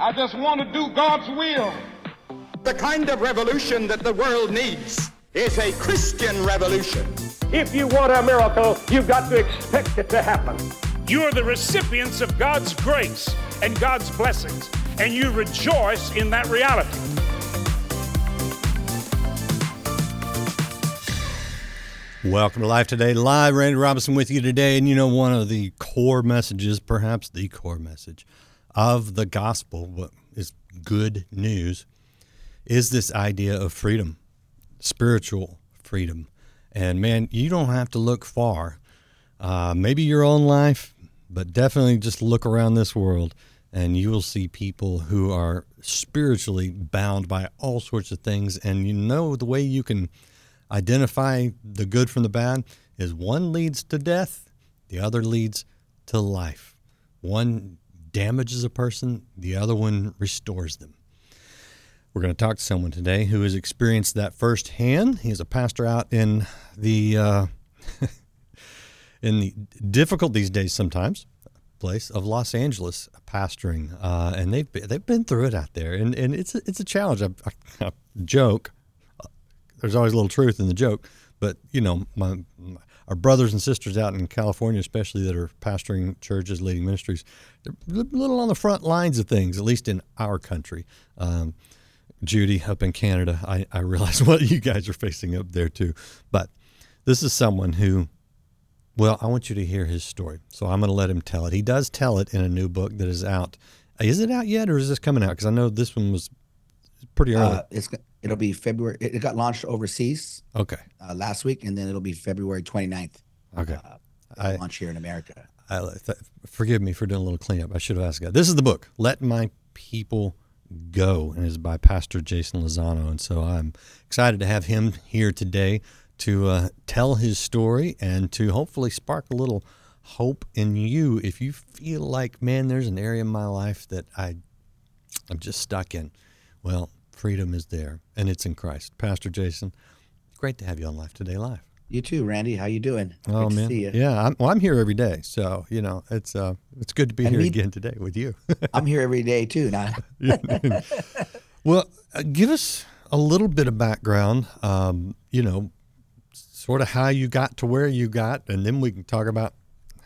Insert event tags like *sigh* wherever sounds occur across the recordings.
I just want to do God's will. The kind of revolution that the world needs is a Christian revolution. If you want a miracle, you've got to expect it to happen. You are the recipients of God's grace and God's blessings, and you rejoice in that reality. Welcome to Life Today Live. Randy Robison with you today. And you know, one of the core messages, perhaps the core message of the gospel, what is good news, is this idea of freedom, spiritual freedom. And man, you don't have to look far. Uh, maybe your own life, but definitely just look around this world and you will see people who are spiritually bound by all sorts of things. And you know, the way you can identify the good from the bad is one leads to death, the other leads to life. One damages a person, the other one restores them. We're going to talk to someone today who has experienced that firsthand. He's a pastor out in the uh, *laughs* in the difficult these days sometimes place of Los Angeles, pastoring, uh, and they've been, they've been through it out there, and and it's a, it's a challenge. I joke. There's always a little truth in the joke, but you know my, my our brothers and sisters out in California, especially that are pastoring churches, leading ministries, they're a little on the front lines of things, at least in our country. Um, Judy up in Canada, I, I realize *laughs* what you guys are facing up there too. But this is someone who, well, I want you to hear his story. So I'm going to let him tell it. He does tell it in a new book that is out. Is it out yet or is this coming out? Because I know this one was pretty early. Uh, it's It'll be February. It got launched overseas. Okay. Uh, last week, and then it'll be February 29th. Okay. Uh, I, launch here in America. I, th- forgive me for doing a little cleanup. I should have asked that. This is the book, Let My People Go, and is by Pastor Jason Lozano. And so I'm excited to have him here today to uh, tell his story and to hopefully spark a little hope in you if you feel like, man, there's an area in my life that I, I'm just stuck in. Well, freedom is there, and it's in Christ. Pastor Jason, great to have you on Life Today Live. You too, Randy. How you doing? Oh man, yeah. I'm, well, I'm here every day, so you know it's uh, it's good to be and here me, again today with you. *laughs* I'm here every day too. Now. *laughs* well, uh, give us a little bit of background. Um, you know, sort of how you got to where you got, and then we can talk about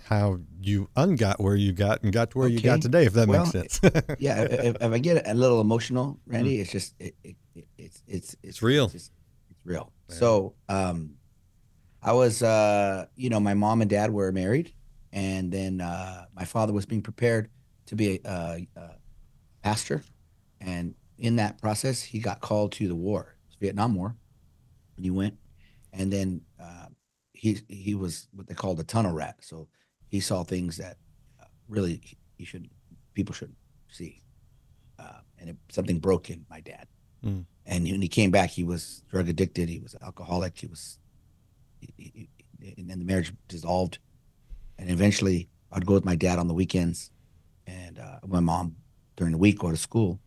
how you ungot where you got and got to where okay. you got today, if that well, makes sense. *laughs* *laughs* yeah, if, if, I get a little emotional, Randy, mm. it's just it, it, it, it's it's it's real. It's, just, it's real. Yeah. So, um, I was, uh, you know, my mom and dad were married, and then uh, my father was being prepared to be a, a, a, pastor, and in that process, he got called to the war, Vietnam War, and he went, and then uh, he he was what they called a tunnel rat. So he saw things that uh, really he should people should see, uh, and it, something broke in my dad. Mm. And when he came back, he was drug addicted. He was alcoholic. He was, he, he, and then the marriage dissolved. And eventually, I'd go with my dad on the weekends, and uh, my mom during the week go to school.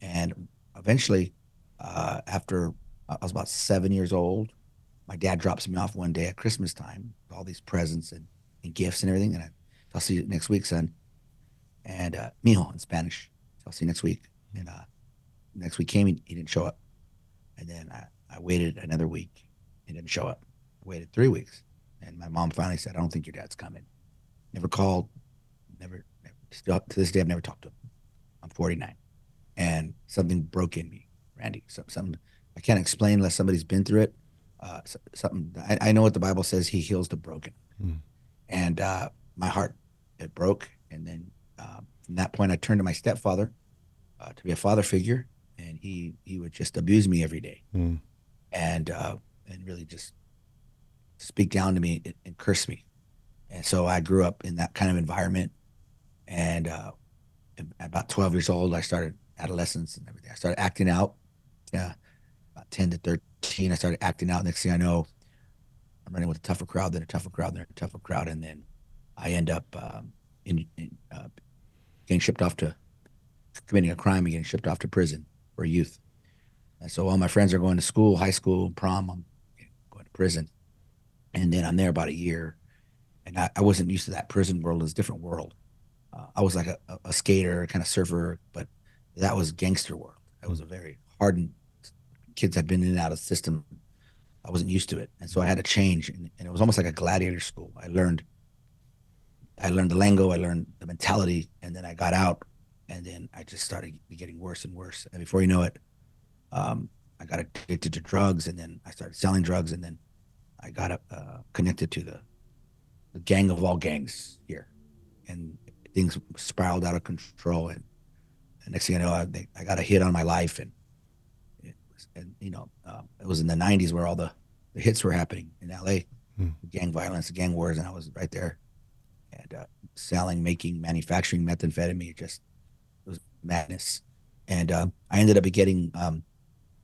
And eventually, uh, after I was about seven years old, my dad drops me off one day at Christmas time, with all these presents and and gifts and everything. And I, will see you next week, son. And uh, mijo in Spanish. So I'll see you next week. And uh, next week came, he, he didn't show up. And then I, I waited another week. He didn't show up. I waited three weeks. And my mom finally said, I don't think your dad's coming. Never called, never, never still, to this day, I've never talked to him. I'm 49. And something broke in me, Randy. So, something I can't explain unless somebody's been through it. Uh, something I, I, know what the Bible says. He heals the broken. Mm and uh, my heart it broke. And then uh, from that point, I turned to my stepfather uh, to be a father figure, and he he would just abuse me every day, mm. and uh, and really just speak down to me and, and, curse me. And so I grew up in that kind of environment, and uh, at about 12 years old, I started adolescence and everything. I started acting out. Yeah, about 10 to 13, I started acting out. Next thing I know, I'm running with a tougher crowd, then a tougher crowd, then a tougher crowd, and then I end up um, in, in uh, getting shipped off to committing a crime and getting shipped off to prison for youth. And so all my friends are going to school, high school, prom. I'm going to prison, and then I'm there about a year, and I, I wasn't used to that prison world. It's a different world. Uh, I was like a, a, skater, kind of surfer, but that was gangster world. That was a very hardened kids had been in and out of system. I wasn't used to it, and so I had to change. And, and it was almost like a gladiator school. I learned, I learned the lingo, I learned the mentality, and then I got out, and then I just started getting worse and worse. And before you know it, um, I got addicted to drugs, and then I started selling drugs, and then I got uh, connected to the, the gang of all gangs here, and things spiraled out of control. And, next thing I know, I, I got a hit on my life, and and you know, um, it was in the '90s where all the, the hits were happening in LA, hmm. gang violence, gang wars, and I was right there, and uh, selling, making, manufacturing methamphetamine. It just it was madness, and um, I ended up getting um,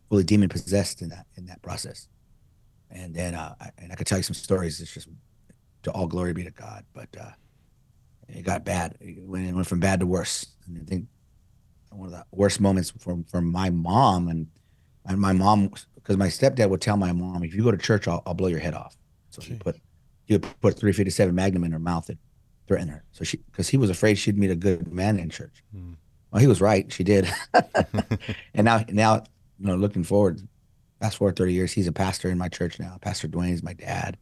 fully demon possessed in that in that process, and then uh, I, and I could tell you some stories. It's just to all glory be to God, but uh, it got bad. It went, it went from bad to worse, and I think one of the worst moments for for my mom and and my mom, because my stepdad would tell my mom, if you go to church, I'll, I'll blow your head off. So he put he would put 357 Magnum in her mouth and threaten her. So she, because he was afraid she'd meet a good man in church. Hmm. Well, he was right. She did. *laughs* *laughs* and now, now, you know, looking forward, fast forward 30 years, he's a pastor in my church now. Pastor Dwayne's my dad.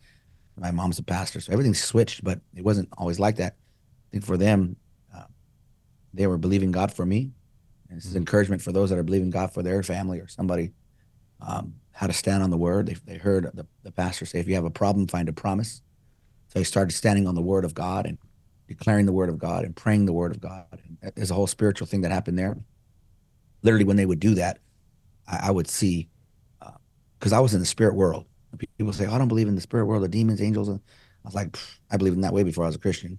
My mom's a pastor. So everything's switched, but it wasn't always like that. I think for them, uh, they were believing God for me. And this is encouragement for those that are believing God for their family or somebody. Um, how to stand on the word. They, they heard the, the pastor say, if you have a problem, find a promise. So they started standing on the word of God and declaring the word of God and praying the word of God. And there's a whole spiritual thing that happened there. Literally, when they would do that, I, I would see, because uh, I was in the spirit world. People say, oh, I don't believe in the spirit world, the demons, angels. And I was like, I believed in that way before I was a Christian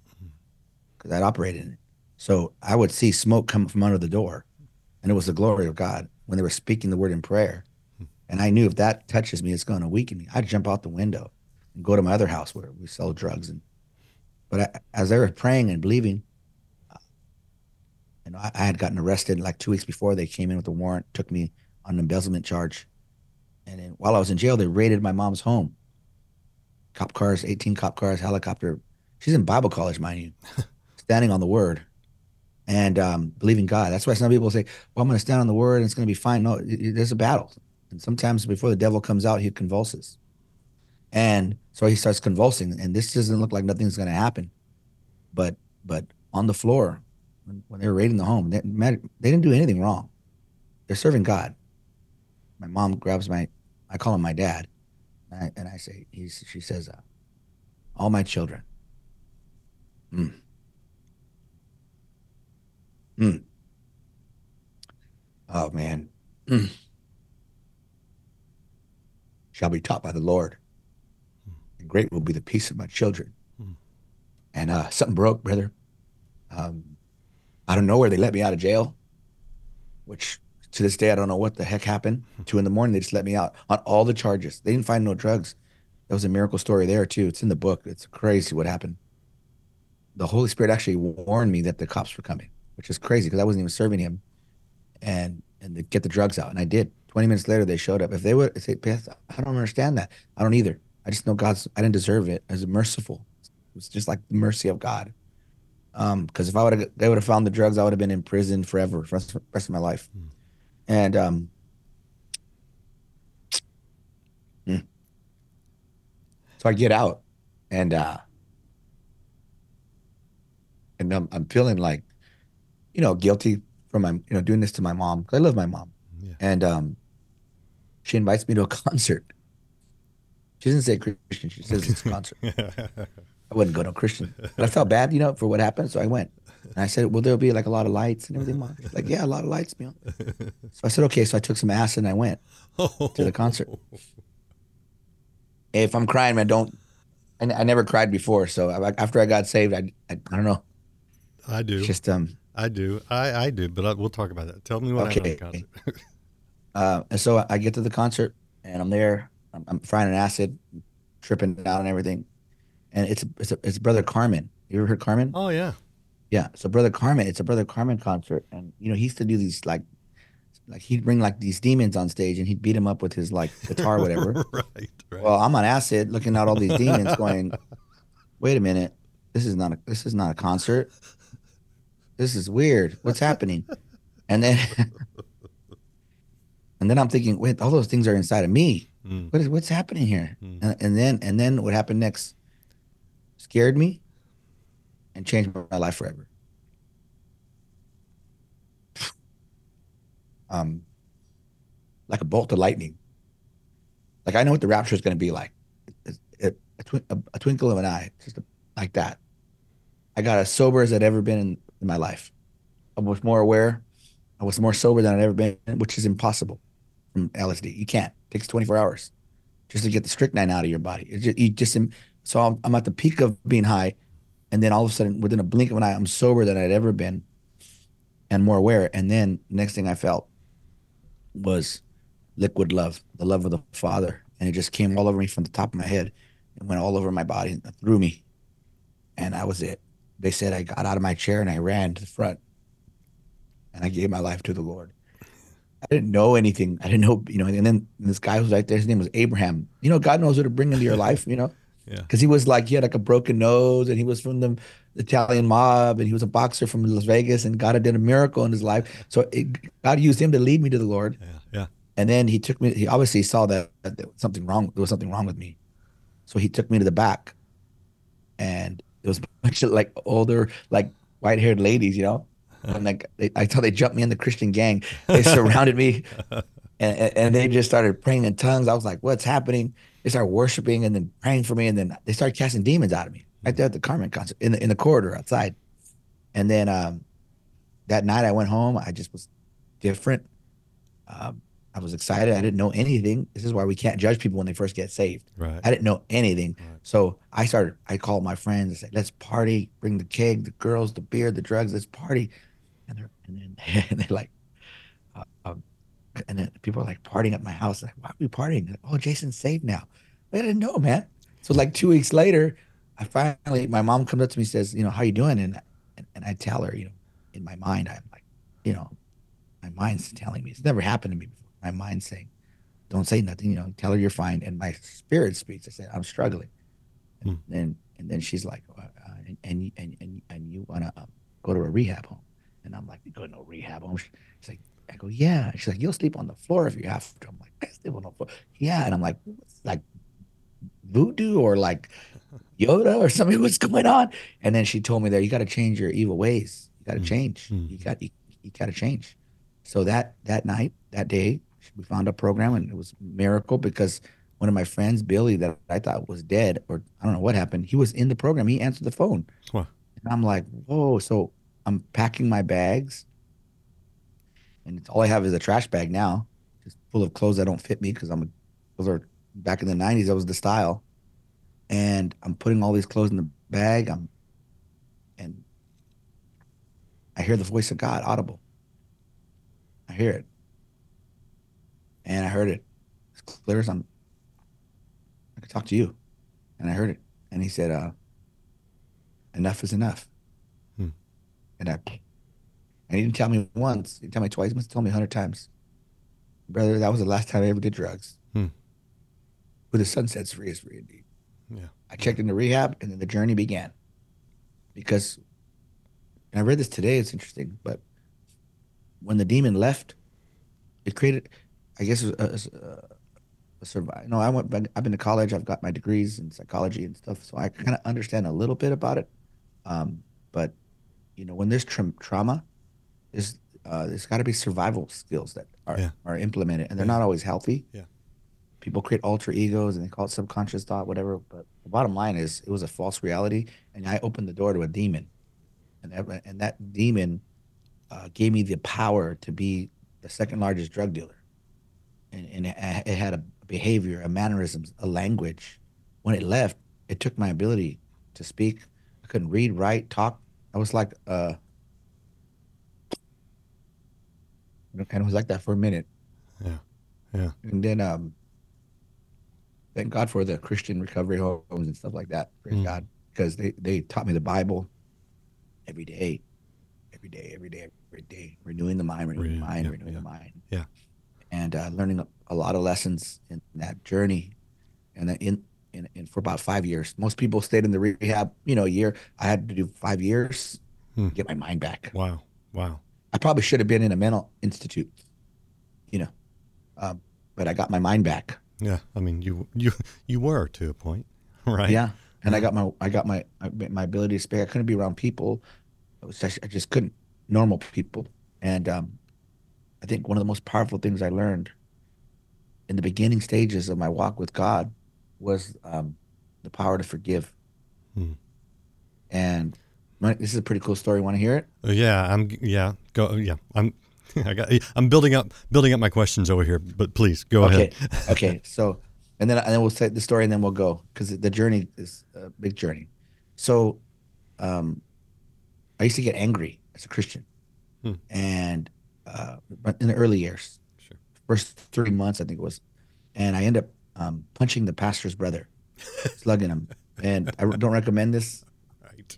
because I'd operated in it. So I would see smoke come from under the door and it was the glory of God when they were speaking the word in prayer. Hmm. And I knew if that touches me, it's going to weaken me. I'd jump out the window and go to my other house where we sell drugs. And but I, as they were praying and believing, know, I, I, had gotten arrested like two weeks before. They came in with a warrant, took me on an embezzlement charge, and then while I was in jail, they raided my mom's home. Cop cars, eighteen cop cars, helicopter. She's in Bible college, mind you, *laughs* standing on the word and um, believing God. That's why some people say, "Well, I'm going to stand on the word, and it's going to be fine." No, it, it, there's a battle, and sometimes before the devil comes out, he convulses, and so he starts convulsing, and this doesn't look like nothing's going to happen, but but on the floor, when, when they were raiding the home, they, they didn't do anything wrong. They're serving God. My mom grabs my, I call him my dad, and I, and I say, he's, she says, uh, "All my children." Mm Mm. Oh man. Mm. Shall be taught by the Lord. And great will be the peace of my children. Mm. And uh, something broke, brother. Um, I don't know where they let me out of jail, which to this day I don't know what the heck happened. Two in the morning, they just let me out on all the charges. They didn't find no drugs. That was a miracle story there too. It's in the book. It's crazy what happened. The Holy Spirit actually warned me that the cops were coming which is crazy because I wasn't even serving him, and and to get the drugs out, and I did. Twenty minutes later, they showed up. If they would say, I don't understand that. I don't either. I just know God's. I didn't deserve it. As merciful. It was just like the mercy of God. Um, because if I would have, they would have found the drugs, I would have been in prison forever, for the rest of my life. Mm. And um, mm. so I get out, and uh, and I'm, I'm feeling like you know, guilty for my, you know, doing this to my mom because I love my mom. Yeah. And um, she invites me to a *laughs* concert. She doesn't say Christian. She says it's a *laughs* concert. I wouldn't go to a Christian, but I felt bad, you know, for what happened. So I went. And I said, well, there'll be like a lot of lights and everything?" Mom? She's like, "Yeah, a lot of lights, man." So I said, "Okay." So I took some acid and I went to the concert. if I'm crying, man, don't. I, I never cried before, so I, after I got saved, I, I, I don't know. I do. just um, I do. I, I do, but I, we'll talk about that. Tell me what okay. happened at the concert. uh, and so I get to the concert and I'm there. I'm, I'm frying an acid, tripping out and everything. And it's it's a, it's brother Carmen. You ever heard Carmen? Oh yeah. Yeah. So brother Carmen, it's a brother Carmen concert, and you know he used to do these like, like he'd bring like these demons on stage and he'd beat them up with his like guitar, or *laughs* whatever. right, right. Well, I'm on acid, looking at all these demons, going, *laughs* "Wait a minute, this is not a this is not a concert." This is weird. What's happening? And then *laughs* and then I'm thinking, wait, all those things are inside of me. Mm. What is what's happening here? Mm. And, and then and then what happened next scared me and changed my life forever. *sighs* Um like a bolt of lightning. Like I know what the rapture is going to be like. It, it, a, twi- a, a twinkle of an eye, just a, like that. I got as sober as I'd ever been in, in my life. I was more aware. I was more sober than I'd ever been, which is impossible from LSD. You can't. It takes 24 hours just to get the strychnine out of your body. It just, you just so I'm, I'm at the peak of being high, and then all of a sudden, within a blink of an eye, I'm sober than I'd ever been, and more aware. And then next thing I felt was liquid love, the love of the Father, and it just came all over me from the top of my head, and went all over my body and through me, and that was it. They said I got out of my chair and I ran to the front, and I gave my life to the Lord. I didn't know anything. I didn't know, you know. And then this guy was right there. His name was Abraham. You know, God knows who to bring into your *laughs* life. You know, Yeah. because he was like he had like a broken nose, and he was from the Italian mob, and he was a boxer from Las Vegas, and God had done a miracle in his life. So it, God used him to lead me to the Lord. Yeah. Yeah. And then he took me. He obviously saw that, that something wrong. There was something wrong with me, so he took me to the back, and it was *laughs* a bunch of like older, like white haired ladies, you know. *laughs* And like they, I thought they jumped me in the Christian gang. They surrounded me, *laughs* and, and they just started praying in tongues. I was like, "What's happening?" They started worshiping and then praying for me, and then they started casting demons out of me right there at the Carmen concert in the in the corridor outside. And then um, that night I went home. I just was different. Um, I was excited. I didn't know anything. This is why we can't judge people when they first get saved. Right. I didn't know anything. So I started, I called my friends and said, let's party, bring the keg, the girls, the beer, the drugs, let's party. And they're, and then *laughs* and they're like, uh, um, and then people are like partying at my house. Like, why are we partying? Like, oh, Jason's saved now. I didn't know, man. So like two weeks later, I finally, my mom comes up to me and says, you know, how you doing? And, and, and I tell her, you know, in my mind, I'm like, you know, my mind's telling me, it's never happened to me before. My mind saying, don't say nothing, you know, tell her you're fine. And my spirit speaks. I said, I'm struggling. And then, and then she's like, uh, uh, and, and, and, and, and you want to um, go to a rehab home. And I'm like, go to no rehab home. She's like, I go, yeah. She's like, you'll sleep on the floor if you have to. I'm like, I sleep on the floor. Yeah. And I'm like, like voodoo or like Yoda or something? What's going on? And then she told me that you got to change your evil ways. You got to change. You got you, you got to change. So that that night, that day, we found a program and it was a miracle because one of my friends, Billy, that I thought was dead or I don't know what happened, he was in the program. He answered the phone. Wow. And I'm like, whoa. So I'm packing my bags. And it's, all I have is a trash bag now, just full of clothes that don't fit me because I'm a, those are back in the 90s, that was the style. And I'm putting all these clothes in the bag. I'm, and I hear the voice of God audible. I hear it. And I heard it as clear as I'm, I could talk to you. And I heard it. And he said, uh, enough is enough. Hmm. And I, and he didn't tell me once. He didn't tell me twice. He must have told me a hundred times. Brother, that was the last time I ever did drugs. Hmm. Who the Son sets free is free indeed. Yeah. I checked into rehab and then the journey began. Because, and I read this today, it's interesting, but when the demon left, it created, I guess, a, a, a survive. No, I went, I've been to college, I've got my degrees in psychology and stuff, so I kind of understand a little bit about it. Um, but, you know, when there's tra- trauma, there's, uh, there's got to be survival skills that are, Yeah. are implemented, and they're not always healthy Yeah. people create alter egos and they call it subconscious thought, whatever. But the bottom line is, it was a false reality, and I opened the door to a demon, and that, and that demon uh, gave me the power to be the second largest drug dealer, and, and it, had a behavior, a mannerisms, a language. When it left, it took my ability to speak. I couldn't read, write, talk. I was like, uh, and it was like that for a minute. Yeah. Yeah. And then um thank God for the Christian recovery homes and stuff like that. Praise Mm. God. Because they, they taught me the Bible every day. Every day, every day, every day. Renewing the mind, renewing Renew- the mind, yeah, renewing yeah. the mind. Yeah. And uh, learning a, a lot of lessons in that journey. And then in, in in for about five years. Most people stayed in the rehab, you know, a year. I had to do five years Hmm. get my mind back. Wow. Wow. I probably should have been in a mental institute, you know, um, but I got my mind back. Yeah, I mean, you you you were to a point, *laughs* right? Yeah, and I got my I got my my ability to speak. I couldn't be around people. I, was, I just couldn't normal people. And um, I think one of the most powerful things I learned in the beginning stages of my walk with God was um, the power to forgive. Hmm. And this is a pretty cool story. Want to hear it? Uh, yeah, I'm. Yeah, go. Yeah, I'm. *laughs* I got. I'm building up, building up my questions over here. But please go okay. ahead. *laughs* okay. So, and then and then we'll say the story, and then we'll go because the journey is a big journey. So, um, I used to get angry as a Christian, hmm. and uh, in the early years, sure. first three months, I think it was, and I end up um, punching the pastor's brother, *laughs* slugging him, and I don't recommend this. Right.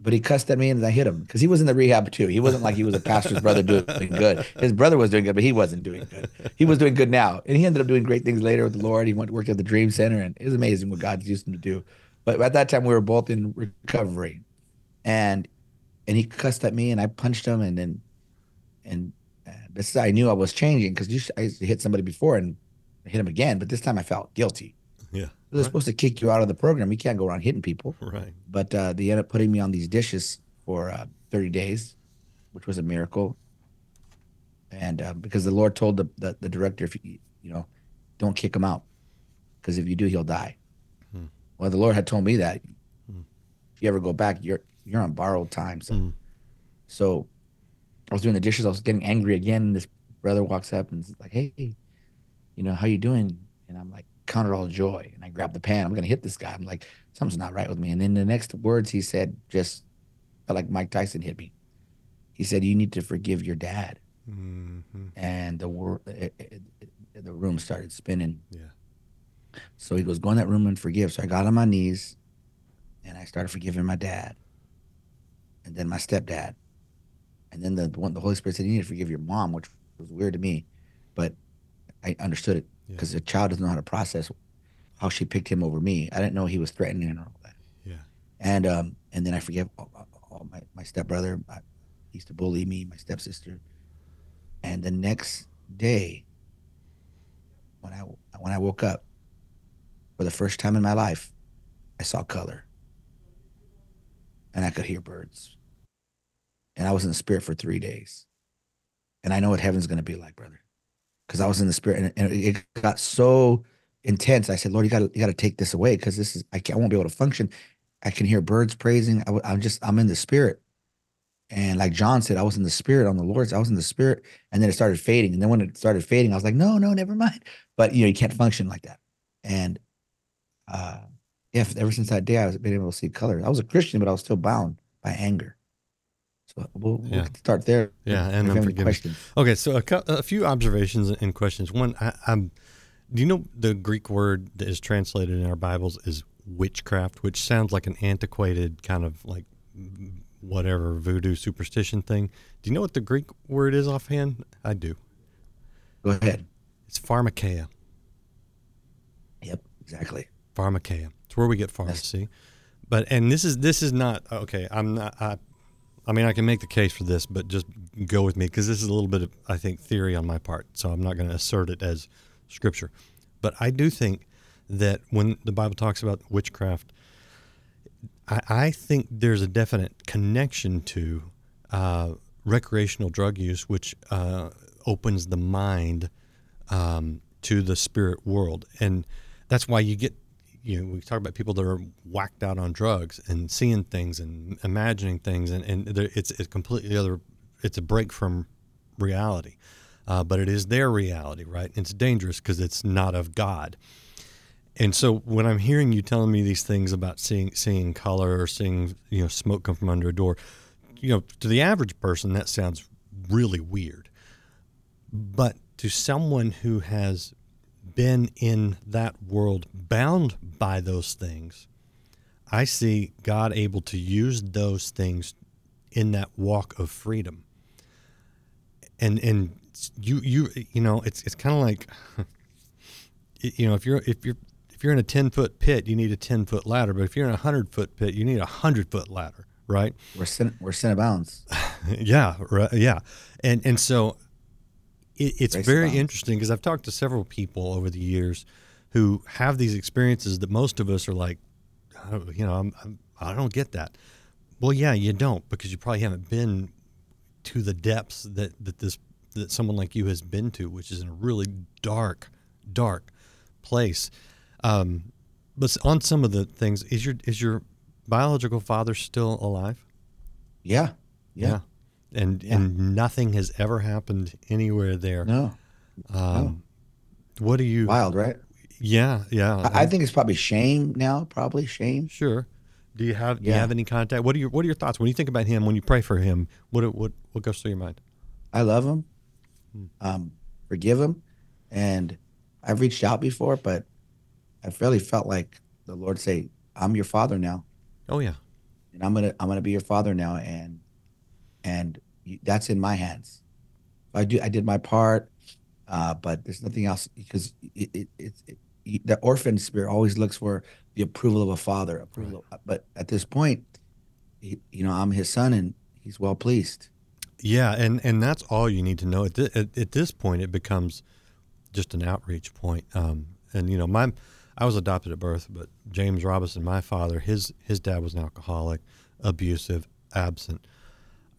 But he cussed at me and I hit him because he was in the rehab too. He wasn't like he was a pastor's brother doing good. His brother was doing good, but he wasn't doing good. He was doing good now, and he ended up doing great things later with the Lord. He went to work at the Dream Center, and it was amazing what God used him to do. But at that time, we were both in recovery, and and he cussed at me, and I punched him, and then and uh, this I knew I was changing because I used to hit somebody before and hit him again, but this time I felt guilty. Yeah, they're right. supposed to kick you out of the program. You can't go around hitting people. Right. But uh, they ended up putting me on these dishes for uh, 30 days, which was a miracle. And uh, because the Lord told the, the, the director, if you you know, don't kick him out, because if you do, he'll die. Hmm. Well, the Lord had told me that hmm. if you ever go back, you're you're on borrowed time. So, hmm. so I was doing the dishes. I was getting angry again. This brother walks up and is like, "Hey, you know, how you doing?" And I'm like, "Counter all joy." And I grab the pan. I'm gonna hit this guy. I'm like, "Something's not right with me." And then the next words he said just felt like Mike Tyson hit me. He said, "You need to forgive your dad." Mm-hmm. And the wor- it, it, it, the room started spinning. Yeah. So he goes, "Go in that room and forgive." So I got on my knees, and I started forgiving my dad, and then my stepdad and then the one the Holy Spirit said you need to forgive your mom, which was weird to me, but I understood it because yeah. a child doesn't know how to process how she picked him over me. I didn't know he was threatening and all that. Yeah. And um and then I forgive all, all my my stepbrother. I, he used to bully me, my stepsister. And the next day, when I when I woke up, for the first time in my life, I saw color, and I could hear birds and I was in the spirit for three days. And I know what heaven's going to be like, brother, because I was in the spirit, and, and, it got so intense. I said, Lord, you got to you got to take this away because this is I, can't, I won't be able to function. I can hear birds praising. I, I'm just I'm in the spirit, and like John said, I was in the spirit on the Lord's. I was in the spirit, and then it started fading. And then when it started fading, I was like, no, no, never mind. But you know, you can't function like that. And uh, yeah, ever since that day, I was been able to see color. I was a Christian, but I was still bound by anger. So we'll, we'll yeah. start there. Yeah, and unforgiveness. Okay, so a, a, few observations and questions. One, I, am Do you know the Greek word that is translated in our Bibles is witchcraft, which sounds like an antiquated kind of like whatever voodoo superstition thing. Do you know what the Greek word is offhand? I do. Go ahead. It's pharmakeia. Yep, exactly. Pharmakeia. It's where we get pharmacy. But and this is this is not okay. I'm not. I, I mean, I can make the case for this, but just go with me because this is a little bit of, I think, theory on my part. So I'm not going to assert it as scripture. But I do think that when the Bible talks about witchcraft, I, I think there's a definite connection to uh, recreational drug use, which uh, opens the mind um, to the spirit world. And that's why you get you know, we talk about people that are whacked out on drugs and seeing things and imagining things, and, and it's it's completely other. It's a break from reality, uh, but it is their reality, right? It's dangerous because it's not of God. And so when I'm hearing you telling me these things about seeing seeing color or seeing you know smoke come from under a door, you know, to the average person that sounds really weird. But to someone who has been in that world bound by those things, I see God able to use those things in that walk of freedom. And and you you you know it's it's kind of like *laughs* you know if you're if you're if you're in a 10 foot pit you need a 10 foot ladder. But if you're in a 100 foot pit you need a 100 foot ladder right? We're sin, we're sin abounds *laughs* yeah, right, yeah, and and so it, it's Grace very interesting because I've talked to several people over the years who have these experiences that most of us are like, oh, you know, I'm, I'm, I don't get that. Well, yeah, you don't because you probably haven't been to the depths that that this that someone like you has been to, which is in a really dark, dark place. Um, but on some of the things, is your is your biological father still alive? Yeah. Yeah. And and nothing has ever happened anywhere there. No. Um, What do you? Wild, right? Yeah, yeah. I, I think it's probably shame now. Probably shame. sure. Do you have do you have any contact? What are your What are your thoughts when you think about him? When you pray for him, what what what goes through your mind? I love him. Hmm. Um, forgive him, and I've reached out before, but I really felt like the Lord say, "I'm your father now." Oh yeah, and I'm gonna I'm gonna be your father now, and and that's in my hands. I do I did my part, uh, but there's nothing else because it, it, it, it, the orphan spirit always looks for the approval of a father. Approval, but at this point, he, you know, I'm his son, and he's well pleased. yeah, and and that's all you need to know. At, thi- at, at this point, it becomes just an outreach point. Um, and you know, my I was adopted at birth, but James Robison, my father, his his dad was an alcoholic, abusive, absent.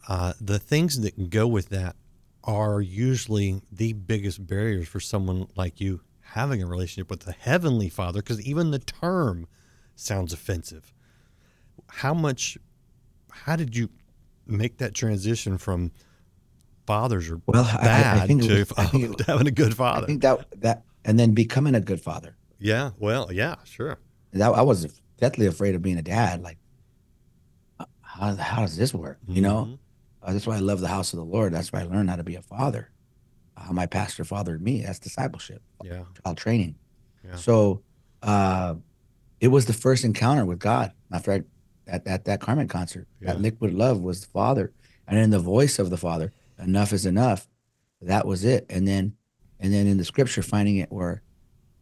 Uh, the things that go with that are usually the biggest barriers for someone like you having a relationship with the heavenly Father, because even the term sounds offensive. How much? How did you make that transition from fathers are Well, I- I- I bad think to, was- I *laughs* think having a good father? I think that that and then becoming a good father. yeah. Well. Yeah. Sure. That I was deathly afraid of being a dad. Like, how how does this work? You know. Mhm. Uh, that's why I love the house of the Lord. That's why I learned how to be a father. How my pastor fathered me. That's discipleship, Yeah. child training. Yeah. So uh, it was the first encounter with God. After I, at, at that Carmen concert, that liquid love was the Father, and in the voice of the Father, enough is enough. That was it. And then, and then in the scripture, finding it where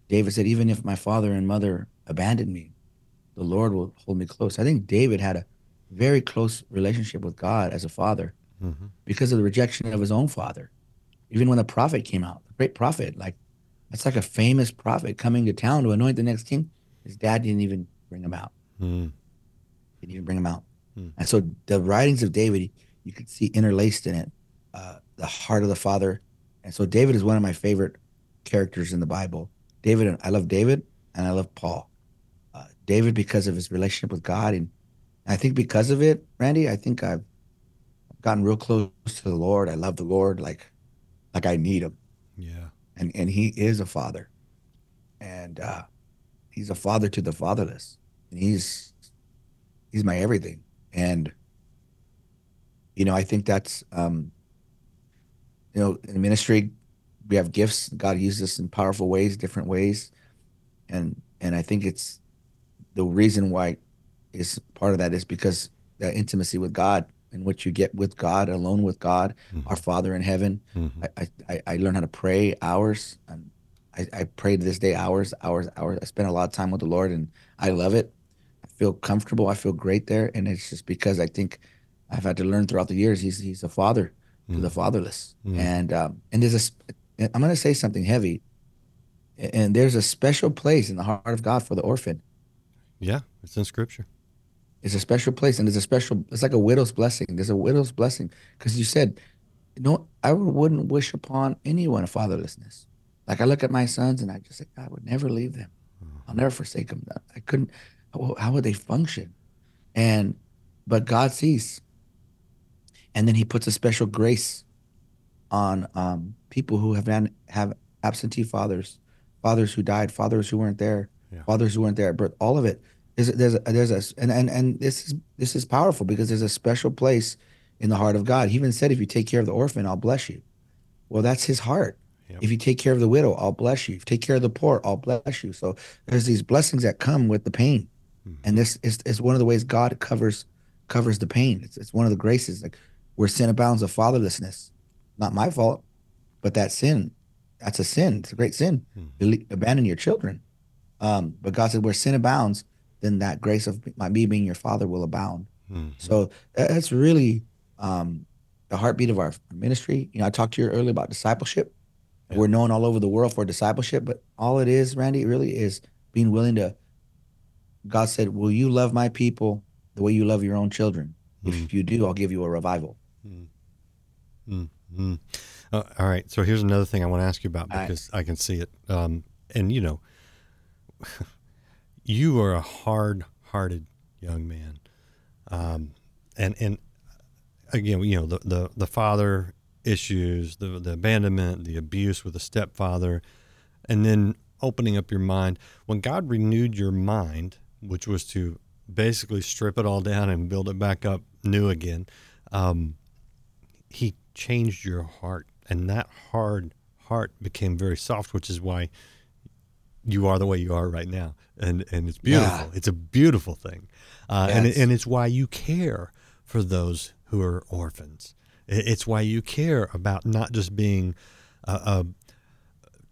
David said, "Even if my father and mother abandoned me, the Lord will hold me close." I think David had a very close relationship with God as a father Mhm. because of the rejection of his own father. Even when the prophet came out, the great prophet, like that's like a famous prophet coming to town to anoint the next king. His dad didn't even bring him out. Mm. Didn't even bring him out. Hmm. And so the writings of David, you could see interlaced in it, uh, the heart of the father. And so David is one of my favorite characters in the Bible. David, I love David and I love Paul. Uh, David because of his relationship with God, and I think because of it, Randy, I think I've gotten real close to the Lord. I love the Lord like like I need him, Yeah. and and He is a father, and uh, He's a father to the fatherless, and He's He's my everything, and you know I think that's um, you know in ministry we have gifts. God uses us in powerful ways, different ways, and and I think it's the reason why is part of that is because that intimacy with God and what you get with God, alone with God, our Father in heaven. Mhm. I, I I learned how to pray hours, and I, I pray to this day hours, hours, hours. I spend a lot of time with the Lord, and I love it. I feel comfortable. I feel great there, and it's just because I think I've had to learn throughout the years. He's he's a father to the fatherless, and um, and there's a. I'm going to say something heavy, and there's a special place in the heart of God for the orphan. Yeah. It's in Scripture. It's a special place, and it's a special. It's like a widow's blessing. There's a widow's blessing because you said, no, I wouldn't wish upon anyone a fatherlessness. Like I look at my sons, and I just say, I would never leave them. I'll never forsake them. I couldn't. How, would they function? And but God sees, and then He puts a special grace on um, people who have an, have absentee fathers, fathers who died, fathers who weren't there, Yeah. fathers who weren't there at birth. All of it. There's a, there's a, there's a and, and and this is this is powerful because there's a special place in the heart of God. He even said, "If you take care of the orphan, I'll bless you." Well, that's His heart. Yep. If you take care of the widow, I'll bless you. If you take care of the poor, I'll bless you. So there's these blessings that come with the pain, and this is, is one of the ways God covers covers the pain. It's, it's one of the graces. Like where sin abounds of fatherlessness, not my fault, but that sin, that's a sin. It's a great sin. Bele- Abandon your children. Um, but God said, where sin abounds, then that grace of my me being your father will abound. Mhm. So that's really, um, the heartbeat of our ministry. You know, I talked to you earlier about discipleship. We're known all over the world for discipleship, but all it is, Randy, really is being willing to. God said, "Will you love my people the way you love your own children? If you do, I'll give you a revival." Mm. Uh, all right. So here's another thing I want to ask you about All right. because I can see it. Um, and you know, *laughs* you are a hard-hearted young man, um, and and again, you know, the the, the father issues, the the abandonment, the abuse with the stepfather, and then opening up your mind. When God renewed your mind, which was to basically strip it all down and build it back up new again. Um, he changed your heart and that hard heart became very soft which is why you are the way you are right now and and it's beautiful Yeah. it's a beautiful thing uh, and, Yes. and it's why you care for those who are orphans it's why you care about not just being a, a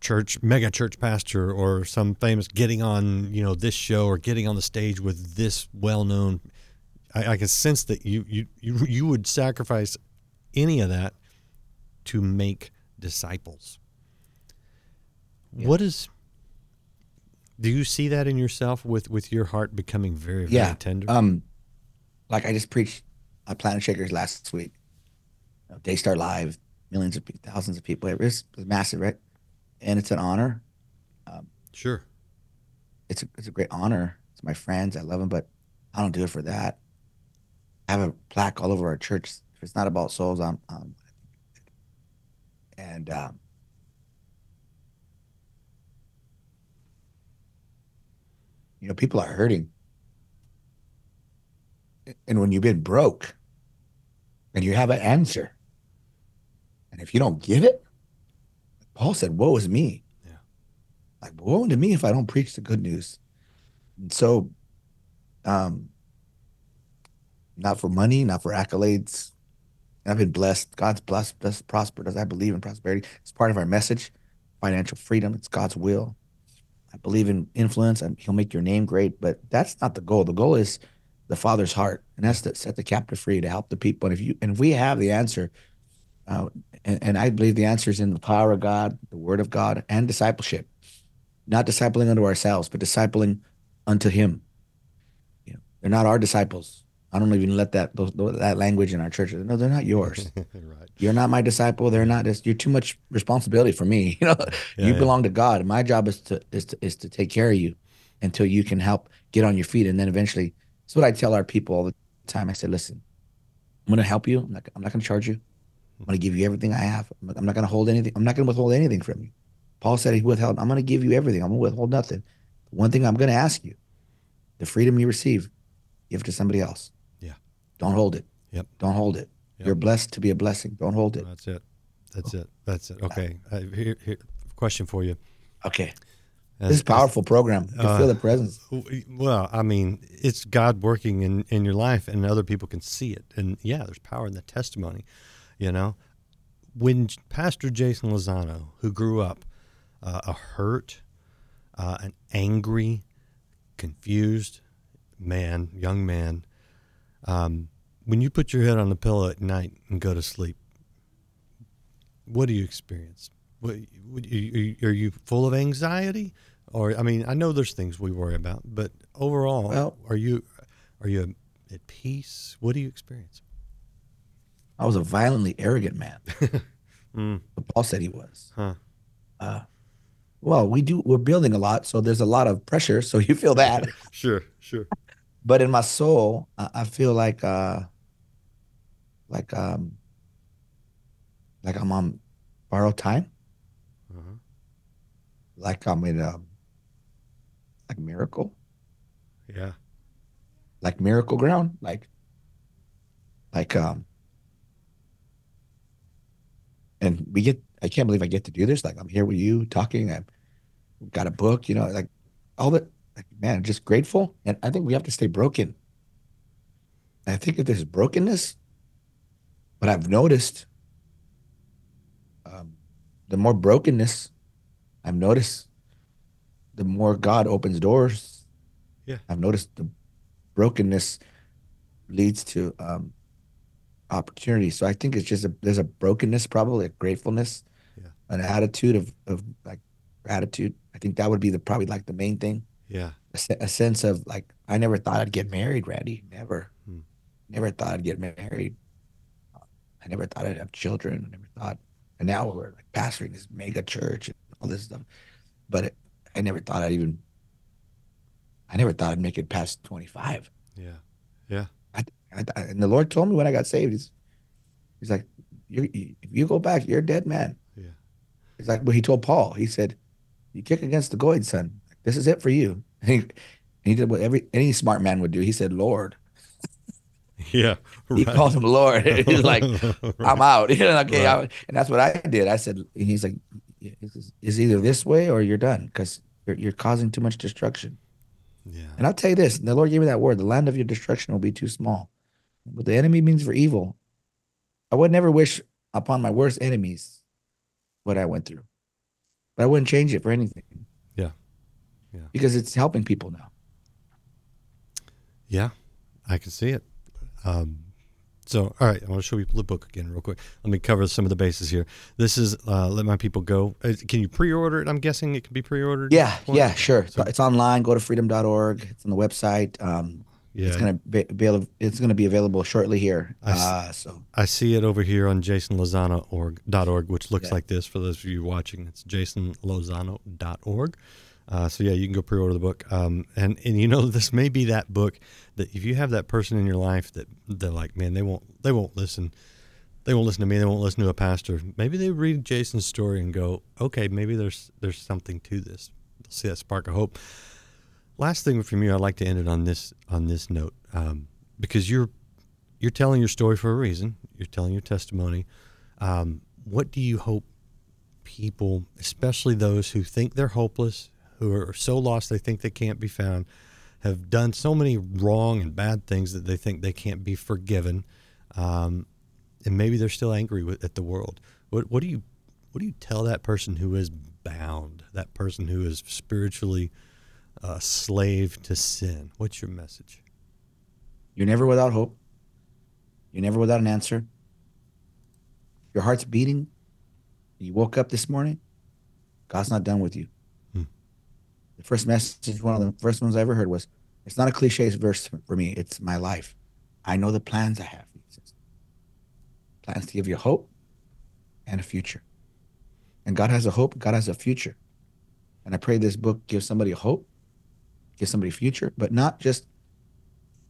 church mega church pastor or some famous getting on you know this show or getting on the stage with this well-known I, I can sense that you, you you you would sacrifice any of that to make disciples. What is? Do you see that in yourself with with your heart becoming very very yeah. tender? Um, like I just preached at Planet Shakers last week. You know, Daystar Live, millions of pe- thousands of people. It was, it was massive, right? And it's an honor. sure. It's a, it's a great honor. It's my friends. I love them, but I don't do it for that. I have a plaque all over our church. If it's not about souls, I'm. Um, and um, you know, people are hurting. And when you've been broke and you have an answer, and if you don't give it, Paul said, Woe is me. Yeah. Like, woe to me if I don't preach the good news. And so, um, not for money, not for accolades. I've been blessed. God's blessed, blessed, prospered as I believe in prosperity. It's part of our message. Financial freedom. It's God's will. I believe in influence and he'll make your name great, but that's not the goal. The goal is the father's heart. And that's to set the captive free to help the people. And if you and if we have the answer, uh, and, and I believe the answer is in the power of God, the word of God, and discipleship. Not discipling unto ourselves, but discipling unto him. You know, they're not our disciples. I don't even let that those, that language in our church. No, they're not yours. *laughs* right. You're not my disciple. They're not. This, you're too much responsibility for me. *laughs* You know, Yeah, you yeah. belong to God. My job is to is to is to take care of you until you can help get on your feet, and then eventually. That's what I tell our people all the time. I said, listen, I'm going to help you. I'm not. I'm not going to charge you. I'm going to give you everything I have. I'm not, not going to hold anything. I'm not going to withhold anything from you. Paul said he withheld. I'm going to give you everything. I'm going to withhold nothing. One thing I'm going to ask you: the freedom you receive, give to somebody else. Don't hold it. Yep. Don't hold it. Yep. You're blessed to be a blessing. Don't hold it. That's it. That's it. That's it. Okay. Uh, here, here, question for you. Okay. This is a powerful program. You Uh, feel the presence. Well, I mean, it's God working in, in your life, and other people can see it. And yeah, there's power in the testimony. You know, when Pastor Jason Lozano, who grew up uh, a hurt, uh, an angry, confused man, young man, um, when you put your head on the pillow at night and go to sleep, what do you experience? What, what, are you- are you full of anxiety? Or I mean, I know there's things we worry about, but overall, Well- are you are you at peace? What do you experience? I was a violently arrogant man. *laughs* Mm. But Paul said he was. Huh. Uh, well, we do. We're building a lot, so there's a lot of pressure. So you feel that. *laughs* Sure, sure. but in my soul, I, I feel like, uh, like, um, like I'm on borrowed time. Uh-huh. Like I'm in a, like miracle, Yeah. like miracle ground, like, like, um, and we get. I can't believe I get to do this. Like I'm here with you talking. I've got a book. You know, like all that. Like man, just grateful. And I think we have to stay broken. I think if there's brokenness, but I've noticed, um, the more brokenness I've noticed, the more God opens doors. Yeah. I've noticed the brokenness leads to um, opportunity. So I think it's just a there's a brokenness, probably a gratefulness, Yeah. an attitude of of like gratitude. I think that would be the probably like the main thing. Yeah. A, se- a sense of like I never thought I'd get married, Randy. Never, Hmm. never thought I'd get married. I never thought I'd have children. I never thought, and now we're like pastoring this mega church and all this stuff. But it, I never thought I'd even. I never thought I'd make it past twenty five. Yeah. Yeah. I, I, and the Lord told me when I got saved, he's, he's like, you, you, if you go back, you're a dead man. Yeah. It's like what he told Paul. He said, you kick against the goad, son. This is it for you. *laughs* And he, and he did what every any smart man would do. He said, Lord. *laughs* Yeah. He right. called him Lord. *laughs* *laughs* he's like, Right. I'm out. You know, okay, Right. And that's what I did. I said, and he's like, it's it's either this way or you're done because you're, you're causing too much destruction. Yeah. And I'll tell you this: the Lord gave me that word. The land of your destruction will be too small. What the enemy means for evil, I would never wish upon my worst enemies what I went through, but I wouldn't change it for anything. Yeah. Yeah. because it's helping people now. Yeah, I can see it. Um, so, all right, I want to show you the book again real quick. Let me cover some of the bases here. This is uh, Let My People Go. Uh, Can you pre-order it? I'm guessing it can be pre-ordered. Yeah, yeah, sure. So- it's online. Go to freedom.org. It's on the website. Um, Yeah, It's gonna be, be it's gonna be available shortly here. I Uh, so I see it over here on jasonlozano.org, which looks Yeah. like this for those of you watching. It's jasonlozano.org. Uh, so yeah, you can go pre-order the book. Um, and and you know this may be that book that if you have that person in your life that they're like, man, they won't they won't listen, they won't listen to me, they won't listen to a pastor. Maybe they read Jason's story and go, okay, maybe there's there's something to this. They'll see that spark of hope. Last thing from you, I'd like to end it on this on this note um, because you're you're telling your story for a reason. You're telling your testimony. Um, what do you hope people, especially those who think they're hopeless, who are so lost they think they can't be found, have done so many wrong and bad things that they think they can't be forgiven, um, and maybe they're still angry with, at the world. What, what do you what do you tell that person who is bound, that person who is spiritually a slave to sin? What's your message? you're never without hope. You're never without an answer. Your heart's beating. You woke up this morning. God's not done with you. The first message, one of the first ones I ever heard was, "It's not a cliche verse for me. It's my life. I know the plans I have." Plans to give you hope and a future. And God has a hope. God has a future. And I pray this book gives somebody a hope, gives somebody a future, but not just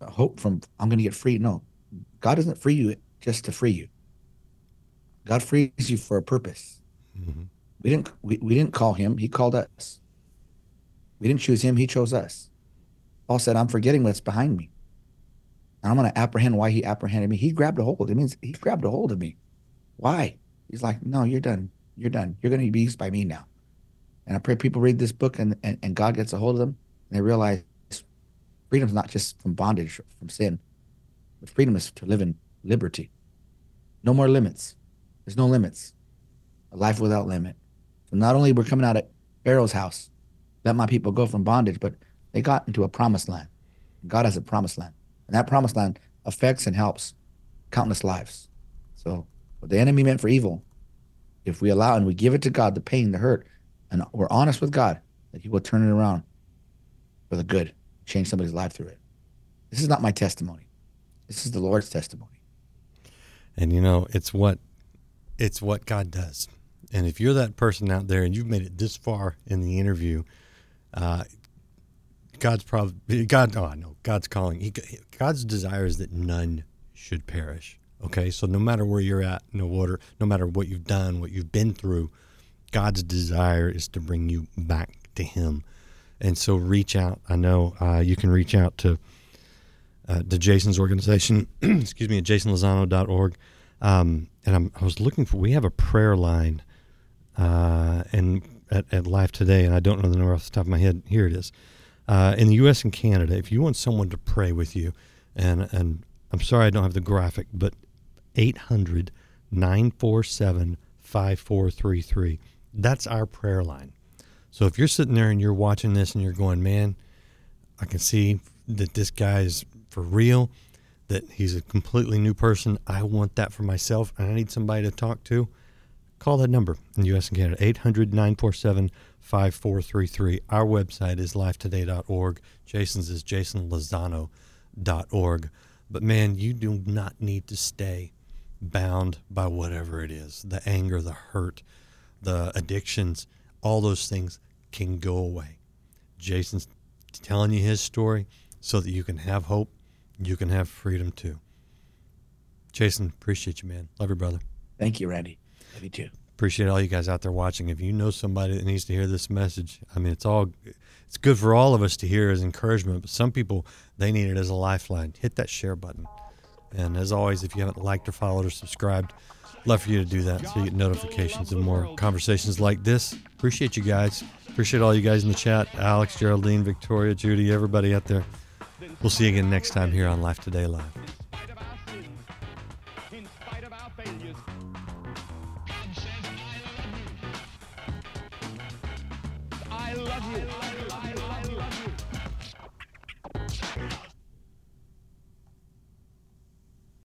a hope from I'm going to get free. No, God doesn't free you just to free you. God frees you for a purpose. Mhm. We didn't we, we didn't call him, he called us. We didn't choose him, he chose us. Paul said, I'm forgetting what's behind me. And I'm gonna apprehend why he apprehended me. He grabbed a hold. It means he grabbed a hold of me. Why? He's like, No, you're done. You're done. You're gonna be used by me now. And I pray people read this book and, and, and God gets a hold of them and they realize freedom's not just from bondage, from sin, but freedom is to live in liberty. No more limits. There's no limits. A life without limit. So not only we're coming out of Pharaoh's house, let my people go from bondage, but they got into a promised land. God has a promised land. And that promised land affects and helps countless lives. So what the enemy meant for evil, if we allow and we give it to God, the pain, the hurt, and we're honest with God, that He will turn it around for the good, change somebody's life through it. This is not my testimony. This is the Lord's testimony. And you know, it's what it's what God does. And if you're that person out there and you've made it this far in the interview, uh, God's probably God. Oh, know God's calling. He, God's desire is that none should perish. Okay, so no matter where you're at, no water, no matter what you've done, what you've been through, God's desire is to bring you back to Him. And so reach out. I know uh, you can reach out to uh, to Jason's organization, *clears throat* excuse me, at jasonlozano.org. Um, and I'm, I was looking for, we have a prayer line uh, and at, at Life Today, and I don't know the number off the top of my head. Here it is. Uh, in the U.S. and Canada, if you want someone to pray with you, and, and I'm sorry I don't have the graphic, but 800 947 5433. That's our prayer line. So if you're sitting there and you're watching this and you're going, man, I can see that this guy's for real, that he's a completely new person. I want that for myself, and I need somebody to talk to. Call that number in the U.S. and Canada, 800 947 5433. Our website is lifetoday.org. Jason's is jasonlozano.org. But man, you do not need to stay bound by whatever it is the anger, the hurt, the addictions, all those things can go away. Jason's telling you his story so that you can have hope, you can have freedom too. Jason, appreciate you, man. Love you, brother. Thank you, Randy. Love you too. Appreciate all you guys out there watching. If you know somebody that needs to hear this message, I mean, it's all it's good for all of us to hear as encouragement, but some people they need it as a lifeline. Hit that share button. And as always, if you haven't liked or followed or subscribed, love for you to do that so you get notifications of more conversations like this. Appreciate you guys. Appreciate all you guys in the chat. Alex, Geraldine, Victoria, Judy, everybody out there. We'll see you again next time here on Life Today Live.